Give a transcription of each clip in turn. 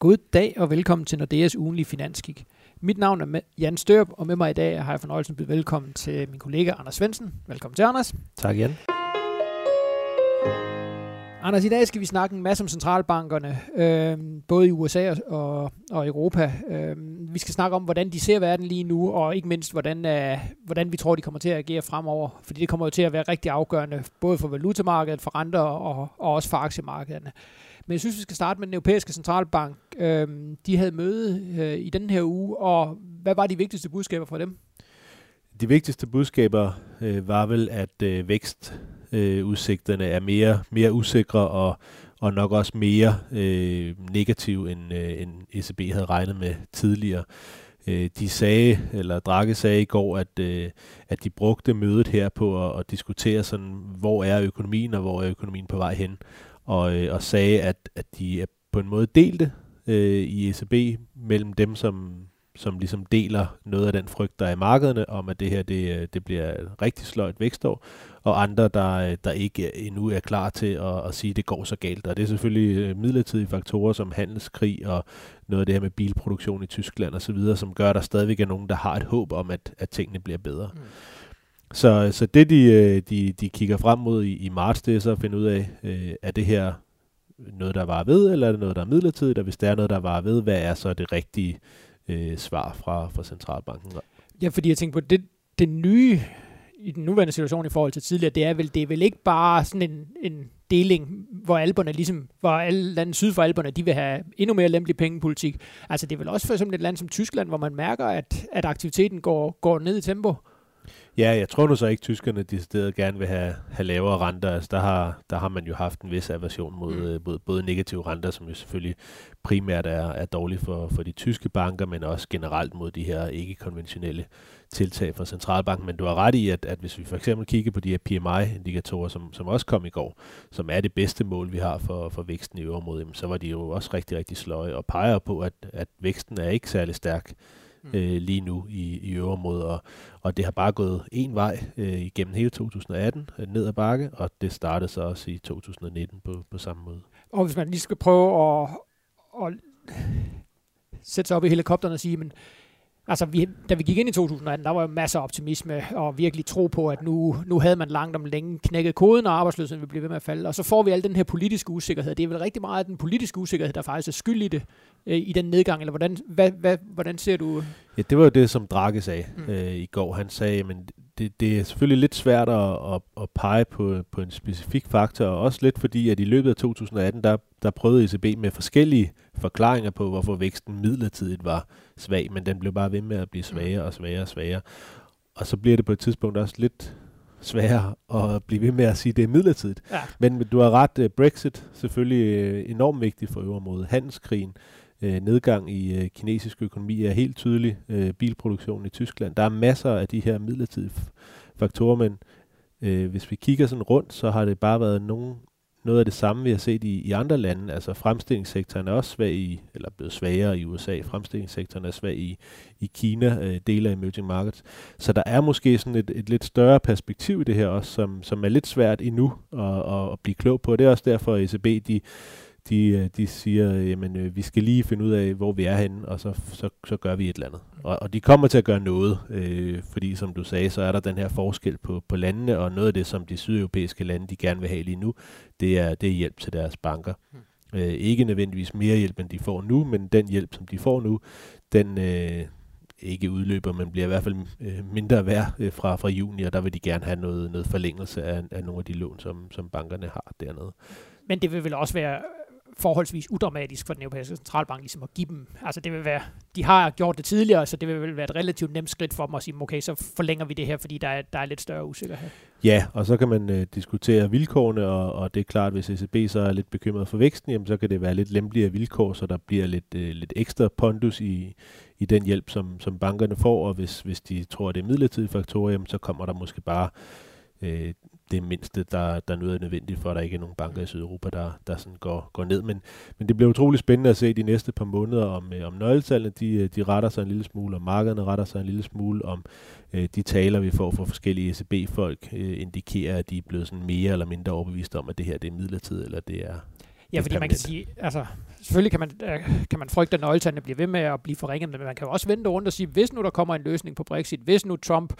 God dag og velkommen til Nordeas ugenlige finanskik. Mit navn er Jan Størp, og med mig i dag har jeg fornøjelsen at byde velkommen til min kollega Anders Svensen. Velkommen til, Anders. Tak, Jan. Anders, i dag skal vi snakke en masse om centralbankerne, øh, både i USA og, og Europa. Øh, vi skal snakke om, hvordan de ser verden lige nu, og ikke mindst, hvordan, øh, hvordan vi tror, de kommer til at agere fremover. Fordi det kommer jo til at være rigtig afgørende, både for valutamarkedet, for renter og, og også for aktiemarkederne. Men jeg synes, vi skal starte med den europæiske centralbank. Øh, de havde møde øh, i den her uge, og hvad var de vigtigste budskaber fra dem? De vigtigste budskaber øh, var vel, at øh, vækst øh, er mere, mere usikre og, og nok også mere øh, negative, end, øh, end ECB havde regnet med tidligere. Øh, de sagde, eller Draghi sagde i går, at, øh, at de brugte mødet her på at, at diskutere, sådan, hvor er økonomien, og hvor er økonomien på vej hen og, øh, og sagde, at, at de er på en måde delte øh, i ECB mellem dem, som, som ligesom deler noget af den frygt, der er i markederne, om at det her det, øh, det bliver et rigtig sløjt vækstår, og andre, der, øh, der ikke endnu er klar til at, at sige, at det går så galt. Og det er selvfølgelig øh, midlertidige faktorer som handelskrig og noget af det her med bilproduktion i Tyskland osv., som gør, at der stadigvæk er nogen, der har et håb om, at, at tingene bliver bedre. Mm. Så, så det, de, de, de kigger frem mod i, i marts, det er så at finde ud af, øh, er det her noget, der var ved, eller er det noget, der er midlertidigt? Og hvis det er noget, der var ved, hvad er så det rigtige øh, svar fra, fra centralbanken? Ja, fordi jeg tænker på, det, det nye i den nuværende situation i forhold til tidligere, det er vel, det er vel ikke bare sådan en, en deling, hvor alberne ligesom, hvor alle lande syd for alberne, de vil have endnu mere lempelig pengepolitik. Altså det er vel også for eksempel et land som Tyskland, hvor man mærker, at, at aktiviteten går, går ned i tempo. Ja, jeg tror nu så ikke, at tyskerne de stedet gerne vil have, have lavere renter. Altså, der, har, der har man jo haft en vis aversion mod, mm. Øh, mod både negative renter, som jo selvfølgelig primært er, er dårlige for, for de tyske banker, men også generelt mod de her ikke-konventionelle tiltag fra centralbanken. Men du har ret i, at, at hvis vi for eksempel kigger på de her PMI-indikatorer, som, som også kom i går, som er det bedste mål, vi har for, for væksten i øvrigt, så var de jo også rigtig, rigtig sløje og peger på, at, at væksten er ikke særlig stærk. Øh, lige nu i, i øverområdet, og, og det har bare gået en vej øh, igennem hele 2018, øh, ned ad bakke, og det startede så også i 2019 på, på samme måde. Og hvis man lige skal prøve at, at sætte sig op i helikopteren og sige, men Altså, vi, da vi gik ind i 2018, der var jo masser af optimisme og virkelig tro på, at nu, nu havde man langt om længe knækket koden, og arbejdsløsheden ville blive ved med at falde. Og så får vi al den her politiske usikkerhed. Det er vel rigtig meget af den politiske usikkerhed, der faktisk er skyld i det, øh, i den nedgang. Eller hvordan, hvad, hvad, hvordan ser du? Ja, det var jo det, som Drake sagde mm. øh, i går. Han sagde, men det, det er selvfølgelig lidt svært at, at, at pege på, på en specifik faktor, og også lidt fordi, at i løbet af 2018, der, der prøvede ECB med forskellige forklaringer på, hvorfor væksten midlertidigt var svag, men den blev bare ved med at blive svagere og svagere og svagere. Og så bliver det på et tidspunkt også lidt sværere at blive ved med at sige, at det er midlertidigt. Ja. Men du har ret, øh, Brexit selvfølgelig øh, enormt vigtigt for øvrigt. Handelskrigen, øh, Øh, nedgang i øh, kinesisk økonomi er helt tydelig. Øh, bilproduktionen i Tyskland. Der er masser af de her midlertidige faktorer, men hvis vi kigger sådan rundt, så har det bare været nogen, noget af det samme, vi har set i, i andre lande. Altså fremstillingssektoren er også svag i, eller blevet svagere i USA. Fremstillingssektoren er svag i, i Kina, øh, dele af emerging markets. Så der er måske sådan et, et lidt større perspektiv i det her også, som, som er lidt svært endnu at, at, at blive klog på. Det er også derfor, at ECB de, de, øh, de siger, jamen øh, vi skal lige finde ud af, hvor vi er henne, og så, så, så gør vi et eller andet. Og, og de kommer til at gøre noget, øh, fordi som du sagde, så er der den her forskel på, på landene, og noget af det, som de sydeuropæiske lande, de gerne vil have lige nu, det er, det er hjælp til deres banker. Hmm. Øh, ikke nødvendigvis mere hjælp, end de får nu, men den hjælp, som de får nu, den, øh, ikke udløber, men bliver i hvert fald øh, mindre værd øh, fra, fra juni, og der vil de gerne have noget, noget forlængelse af, af nogle af de lån, som, som bankerne har dernede. Men det vil vel også være forholdsvis udramatisk for den europæiske centralbank ligesom at give dem. Altså det vil være, de har gjort det tidligere, så det vil vel være et relativt nemt skridt for dem at sige, okay, så forlænger vi det her, fordi der er, der er lidt større usikkerhed. Ja, og så kan man øh, diskutere vilkårene, og, og det er klart, hvis ECB så er lidt bekymret for væksten, jamen, så kan det være lidt lempeligere vilkår, så der bliver lidt, øh, lidt ekstra pondus i, i den hjælp, som, som bankerne får, og hvis, hvis de tror, at det er midlertidige faktorer, jamen, så kommer der måske bare øh, det mindste, der, der nu er nødvendigt for, at der ikke er nogen banker i Sydeuropa, der, der sådan går, går ned. Men, men det bliver utrolig spændende at se de næste par måneder, om, øh, om nøgletallene de, øh, de retter sig en lille smule, om markederne retter sig en lille smule, om øh, de taler, vi får fra forskellige ECB-folk, øh, indikerer, at de er blevet sådan mere eller mindre overbeviste om, at det her det er midlertidigt, eller det er Ja, fordi man kan sige, altså, selvfølgelig kan man, øh, kan man frygte, at nøgletallene bliver ved med at blive forringet, men man kan jo også vente rundt og sige, hvis nu der kommer en løsning på Brexit, hvis nu Trump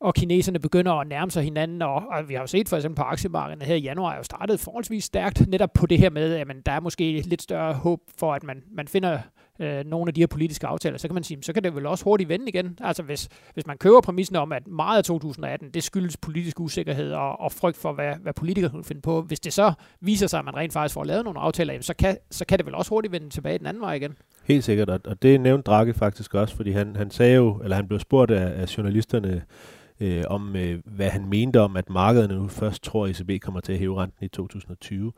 og kineserne begynder at nærme sig hinanden, og, og vi har jo set for eksempel på aktiemarkederne her i januar, er jo startet forholdsvis stærkt netop på det her med, at man, der er måske lidt større håb for, at man, man finder øh, nogle af de her politiske aftaler, så kan man sige, så kan det vel også hurtigt vende igen. Altså hvis, hvis man køber præmissen om, at meget af 2018, det skyldes politisk usikkerhed og, og frygt for, hvad, hvad politikere kan finde på. Hvis det så viser sig, at man rent faktisk får lavet nogle aftaler, så kan, så kan det vel også hurtigt vende tilbage den anden vej igen. Helt sikkert, og det nævnte Draghi faktisk også, fordi han, han sagde jo, eller han blev spurgt af, af journalisterne, øh, om øh, hvad han mente om, at markederne nu først tror, at ECB kommer til at hæve renten i 2020.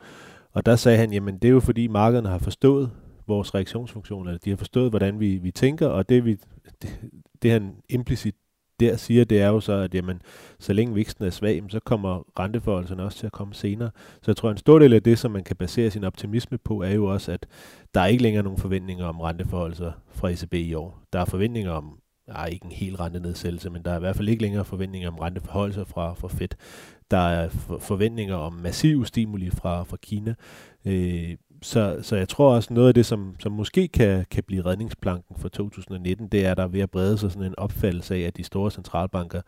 Og der sagde han, jamen det er jo fordi markederne har forstået vores reaktionsfunktion, eller de har forstået, hvordan vi, vi tænker, og det, vi, det, det han implicit der siger, det er jo så, at jamen, så længe væksten er svag, så kommer renteforholdelserne også til at komme senere. Så jeg tror, en stor del af det, som man kan basere sin optimisme på, er jo også, at der er ikke længere nogen forventninger om renteforholdelser fra ECB i år. Der er forventninger om er ikke en helt rentenedsættelse, men der er i hvert fald ikke længere forventninger om renteforholdelser fra, fra Fed. Der er forventninger om massiv stimuli fra, fra Kina. Øh, så, så jeg tror også, noget af det, som, som måske kan, kan blive redningsplanken for 2019, det er, at der er ved at brede sig sådan en opfattelse af, at de store centralbanker,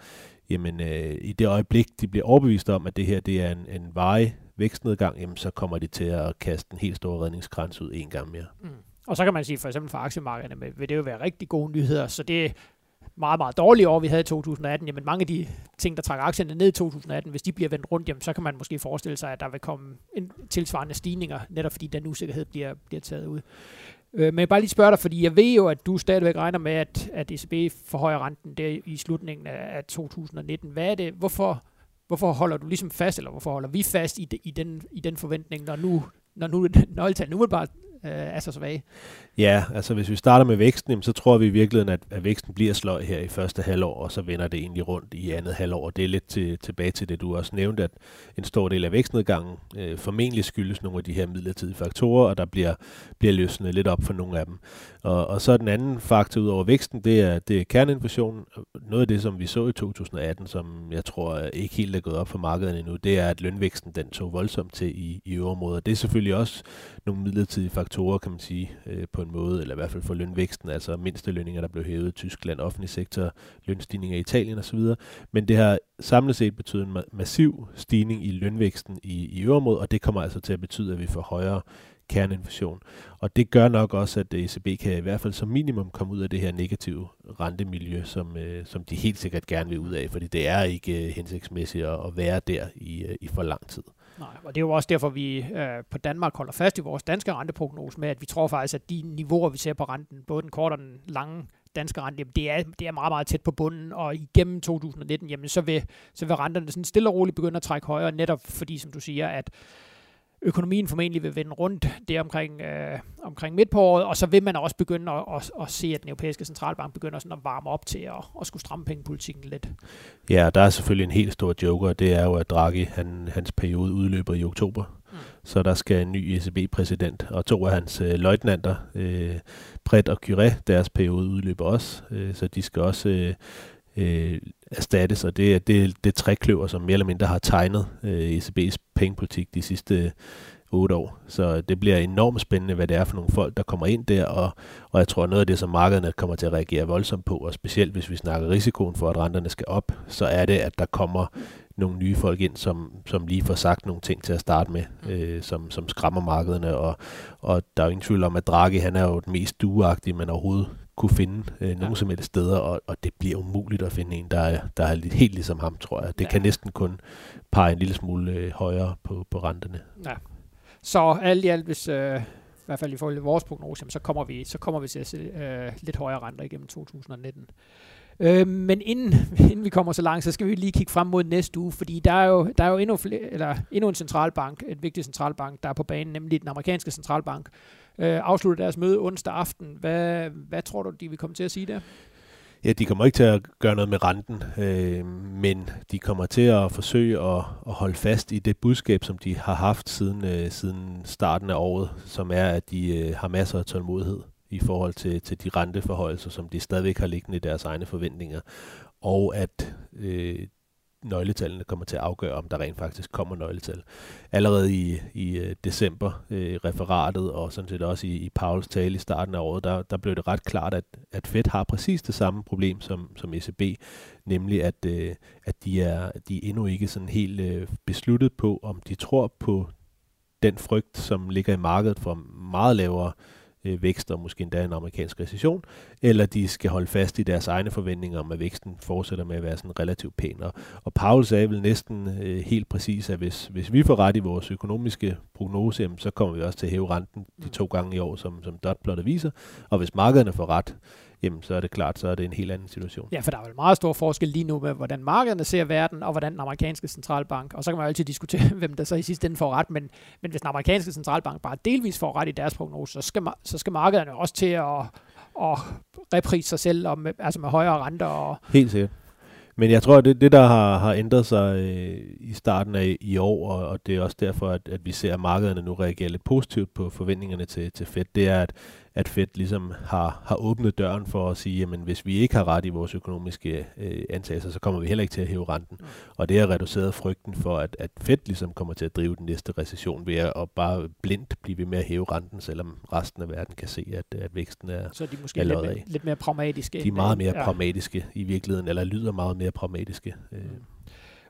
jamen øh, i det øjeblik, de bliver overbevist om, at det her det er en, en varig vækstnedgang, jamen så kommer de til at kaste en helt stor redningskrans ud en gang mere. Mm. Og så kan man sige, for eksempel for aktiemarkederne, vil det jo være rigtig gode nyheder, så det meget, meget dårlige år, vi havde i 2018, jamen mange af de ting, der trækker aktierne ned i 2018, hvis de bliver vendt rundt, jamen så kan man måske forestille sig, at der vil komme en tilsvarende stigninger, netop fordi den usikkerhed bliver, bliver taget ud. Øh, men jeg bare lige spørge dig, fordi jeg ved jo, at du stadigvæk regner med, at, at ECB forhøjer renten der i slutningen af 2019. Hvad er det, hvorfor, hvorfor holder du ligesom fast, eller hvorfor holder vi fast i, de, i, den, i den forventning, når nu når nu nøgletallene umiddelbart øh, er så svage. Ja, altså hvis vi starter med væksten, jamen, så tror vi i virkeligheden, at, at væksten bliver sløj her i første halvår, og så vender det egentlig rundt i andet halvår. Det er lidt til, tilbage til det, du også nævnte, at en stor del af vækstnedgangen øh, formentlig skyldes nogle af de her midlertidige faktorer, og der bliver, bliver løsnet lidt op for nogle af dem. Og, og så den anden faktor ud over væksten, det er, det er kerneinflationen. Noget af det, som vi så i 2018, som jeg tror ikke helt er gået op for markedet endnu, det er, at lønvæksten den tog voldsomt til i, i øvrigt. Det er selvfølgelig også nogle midlertidige faktorer, kan man sige, øh, på en måde, eller i hvert fald for lønvæksten, altså mindste lønninger, der blev hævet i Tyskland, offentlig sektor, lønstigninger i Italien osv. Men det har samlet set betydet en massiv stigning i lønvæksten i, i øvrigt, og det kommer altså til at betyde, at vi får højere kerneinflation. Og det gør nok også, at ECB kan i hvert fald som minimum komme ud af det her negative rentemiljø, som, øh, som de helt sikkert gerne vil ud af, fordi det er ikke øh, hensigtsmæssigt at, at være der i, øh, i for lang tid. Nej, og det er jo også derfor, vi øh, på Danmark holder fast i vores danske renteprognose med, at vi tror faktisk, at de niveauer, vi ser på renten, både den korte og den lange danske rente, jamen det, er, det er meget, meget tæt på bunden, og igennem 2019, jamen så vil, så vil renterne sådan stille og roligt begynde at trække højere, netop fordi, som du siger, at økonomien formentlig vil vende rundt det omkring, øh, omkring midt på året, og så vil man også begynde at, at, at se, at den europæiske centralbank begynder sådan at varme op til at, at skulle stramme pengepolitikken lidt. Ja, der er selvfølgelig en helt stor joker, det er jo, at Draghi, han, hans periode udløber i oktober, mm. så der skal en ny ECB-præsident, og to af hans øh, løjtnanter, øh, Pret og Curé, deres periode udløber også, øh, så de skal også... Øh, øh, erstattes, og det er det, det trækløver, som mere eller mindre har tegnet øh, ECB's pengepolitik de sidste otte år. Så det bliver enormt spændende, hvad det er for nogle folk, der kommer ind der, og, og jeg tror noget af det, som markederne kommer til at reagere voldsomt på, og specielt hvis vi snakker risikoen for, at renterne skal op, så er det, at der kommer nogle nye folk ind, som, som lige får sagt nogle ting til at starte med, mm. øh, som, som skræmmer markederne, og, og der er jo ingen tvivl om, at Draghi, han er jo den mest dueagtige, man overhovedet kunne finde øh, ja. nogen som helst steder, og, og det bliver umuligt at finde en, der er, der er helt ligesom ham, tror jeg. Det ja. kan næsten kun pege en lille smule øh, højere på, på renterne. Ja. Så alt i alt, hvis, øh, i hvert fald i forhold til vores prognose, så kommer vi, så kommer vi til at se øh, lidt højere renter igennem 2019. Øh, men inden, inden vi kommer så langt, så skal vi lige kigge frem mod næste uge, fordi der er jo, der er jo endnu, flere, eller endnu en centralbank, et vigtig centralbank, der er på banen, nemlig den amerikanske centralbank, øh, afslutter deres møde onsdag aften. Hvad, hvad tror du, de vil komme til at sige der? Ja, de kommer ikke til at gøre noget med renten, øh, men de kommer til at forsøge at, at holde fast i det budskab, som de har haft siden, øh, siden starten af året, som er, at de øh, har masser af tålmodighed i forhold til, til de renteforholdelser, som de stadigvæk har liggende i deres egne forventninger, og at øh, nøgletallene kommer til at afgøre, om der rent faktisk kommer nøgletal. Allerede i, i øh, december øh, referatet, og sådan set også i, i Pauls tale i starten af året, der, der blev det ret klart, at, at Fed har præcis det samme problem som, som ECB, nemlig at, øh, at de, er, de er endnu ikke sådan helt øh, besluttet på, om de tror på den frygt, som ligger i markedet for meget lavere øh, Øh, vækst og måske endda en amerikansk recession, eller de skal holde fast i deres egne forventninger om, at væksten fortsætter med at være sådan relativt pæn. Og, og Paul sagde vel næsten øh, helt præcis, at hvis, hvis vi får ret i vores økonomiske prognose, jamen, så kommer vi også til at hæve renten de to gange i år, som, som dotplottet viser. Og hvis markederne får ret, jamen så er det klart, så er det en helt anden situation. Ja, for der er vel meget stor forskel lige nu med, hvordan markederne ser verden, og hvordan den amerikanske centralbank, og så kan man jo altid diskutere, hvem der så i sidste ende får ret, men, men hvis den amerikanske centralbank bare delvis får ret i deres prognose, så skal, så skal markederne også til at, at reprise sig selv og med, altså med højere renter. Og Helt sikkert. Men jeg tror, at det, det der har, har ændret sig øh, i starten af i år, og, og det er også derfor, at, at vi ser, at markederne nu reagerer lidt positivt på forventningerne til, til Fed, det er, at at Fed ligesom har, har åbnet døren for at sige, jamen hvis vi ikke har ret i vores økonomiske øh, antagelser, så kommer vi heller ikke til at hæve renten. Mm. Og det har reduceret frygten for, at, at Fed ligesom kommer til at drive den næste recession ved at, at bare blindt blive ved med at hæve renten, selvom resten af verden kan se, at, at væksten er Så de måske lidt, mere, lidt mere pragmatiske. De er meget mere ja. pragmatiske i virkeligheden, eller lyder meget mere pragmatiske. Øh. Mm.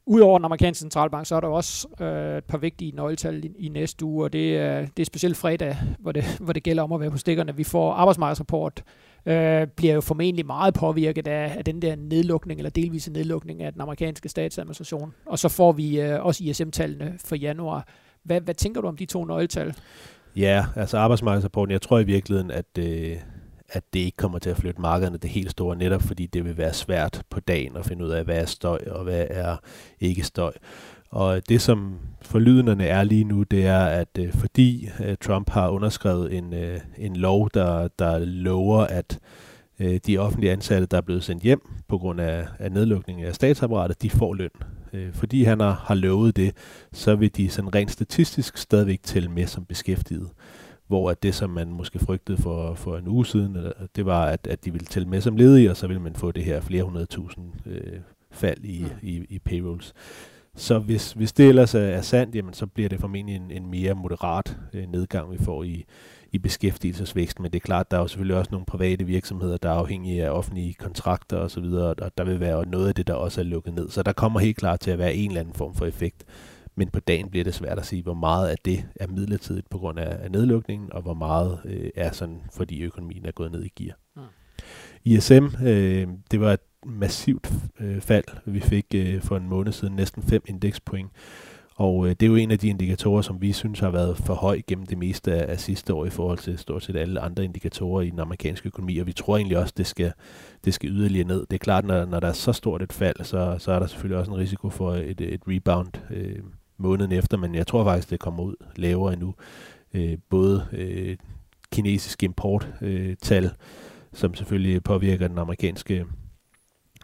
Udover den amerikanske centralbank, så er der også øh, et par vigtige nøgletal i, i næste uge, og det er, det er specielt fredag, hvor det, hvor det gælder om at være på stikkerne. Vi får arbejdsmarkedsrapport, øh, bliver jo formentlig meget påvirket af, af den der nedlukning, eller delvise nedlukning af den amerikanske statsadministration. Og så får vi øh, også ISM-tallene for januar. Hvad, hvad tænker du om de to nøgletal? Ja, altså arbejdsmarkedsrapporten, jeg tror i virkeligheden, at... Øh at det ikke kommer til at flytte markederne det helt store, netop fordi det vil være svært på dagen at finde ud af, hvad er støj og hvad er ikke støj. Og det, som forlydenderne er lige nu, det er, at øh, fordi øh, Trump har underskrevet en, øh, en lov, der, der lover, at øh, de offentlige ansatte, der er blevet sendt hjem på grund af, af nedlukningen af statsapparatet, de får løn. Øh, fordi han har, har lovet det, så vil de sådan rent statistisk stadigvæk tælle med som beskæftiget hvor at det, som man måske frygtede for, for en uge siden, det var, at, at de ville tælle med som ledige, og så ville man få det her flere hundrede tusind øh, fald i, ja. i, i payrolls. Så hvis, hvis det ellers er, er sandt, jamen, så bliver det formentlig en, en mere moderat øh, nedgang, vi får i, i beskæftigelsesvæksten. Men det er klart, der er jo selvfølgelig også nogle private virksomheder, der er afhængige af offentlige kontrakter osv., og, og der vil være noget af det, der også er lukket ned. Så der kommer helt klart til at være en eller anden form for effekt men på dagen bliver det svært at sige, hvor meget af det er midlertidigt på grund af, af nedlukningen, og hvor meget øh, er sådan, fordi økonomien er gået ned i gear. Mm. ISM, øh, det var et massivt øh, fald, vi fik øh, for en måned siden, næsten 5 indekspoint. Og øh, det er jo en af de indikatorer, som vi synes har været for høj gennem det meste af, af sidste år i forhold til stort set alle andre indikatorer i den amerikanske økonomi, og vi tror egentlig også, det skal, det skal yderligere ned. Det er klart, når, når der er så stort et fald, så, så er der selvfølgelig også en risiko for et, et rebound. Øh, måneden efter, men jeg tror faktisk, det kommer ud lavere endnu. Øh, både øh, kinesiske importtal, øh, som selvfølgelig påvirker den amerikanske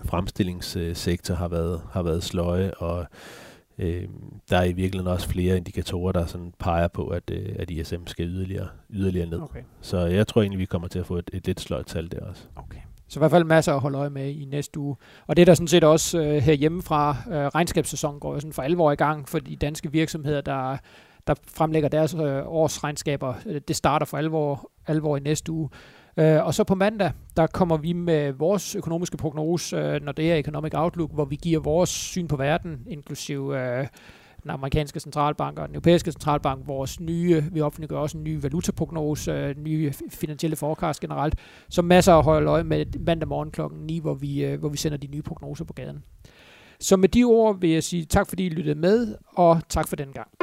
fremstillingssektor, har været, har været sløje, og øh, der er i virkeligheden også flere indikatorer, der sådan peger på, at, øh, at ISM skal yderligere, yderligere ned. Okay. Så jeg tror egentlig, vi kommer til at få et, et lidt sløjt tal der også. Okay. Så i hvert fald masser at holde øje med i næste uge. Og det er der sådan set også øh, herhjemmefra. Øh, regnskabssæsonen går jo sådan for alvor i gang for de danske virksomheder, der, der fremlægger deres øh, årsregnskaber. Øh, det starter for alvor, alvor i næste uge. Øh, og så på mandag, der kommer vi med vores økonomiske prognose, øh, når det er Economic Outlook, hvor vi giver vores syn på verden, inklusive... øh, den amerikanske centralbank og den europæiske centralbank, vores nye, vi offentliggør også en ny valutaprognose, øh, nye finansielle forecast generelt, så masser af holde øje med mandag morgen klokken 9, hvor vi, øh, hvor vi sender de nye prognoser på gaden. Så med de ord vil jeg sige tak, fordi I lyttede med, og tak for den gang.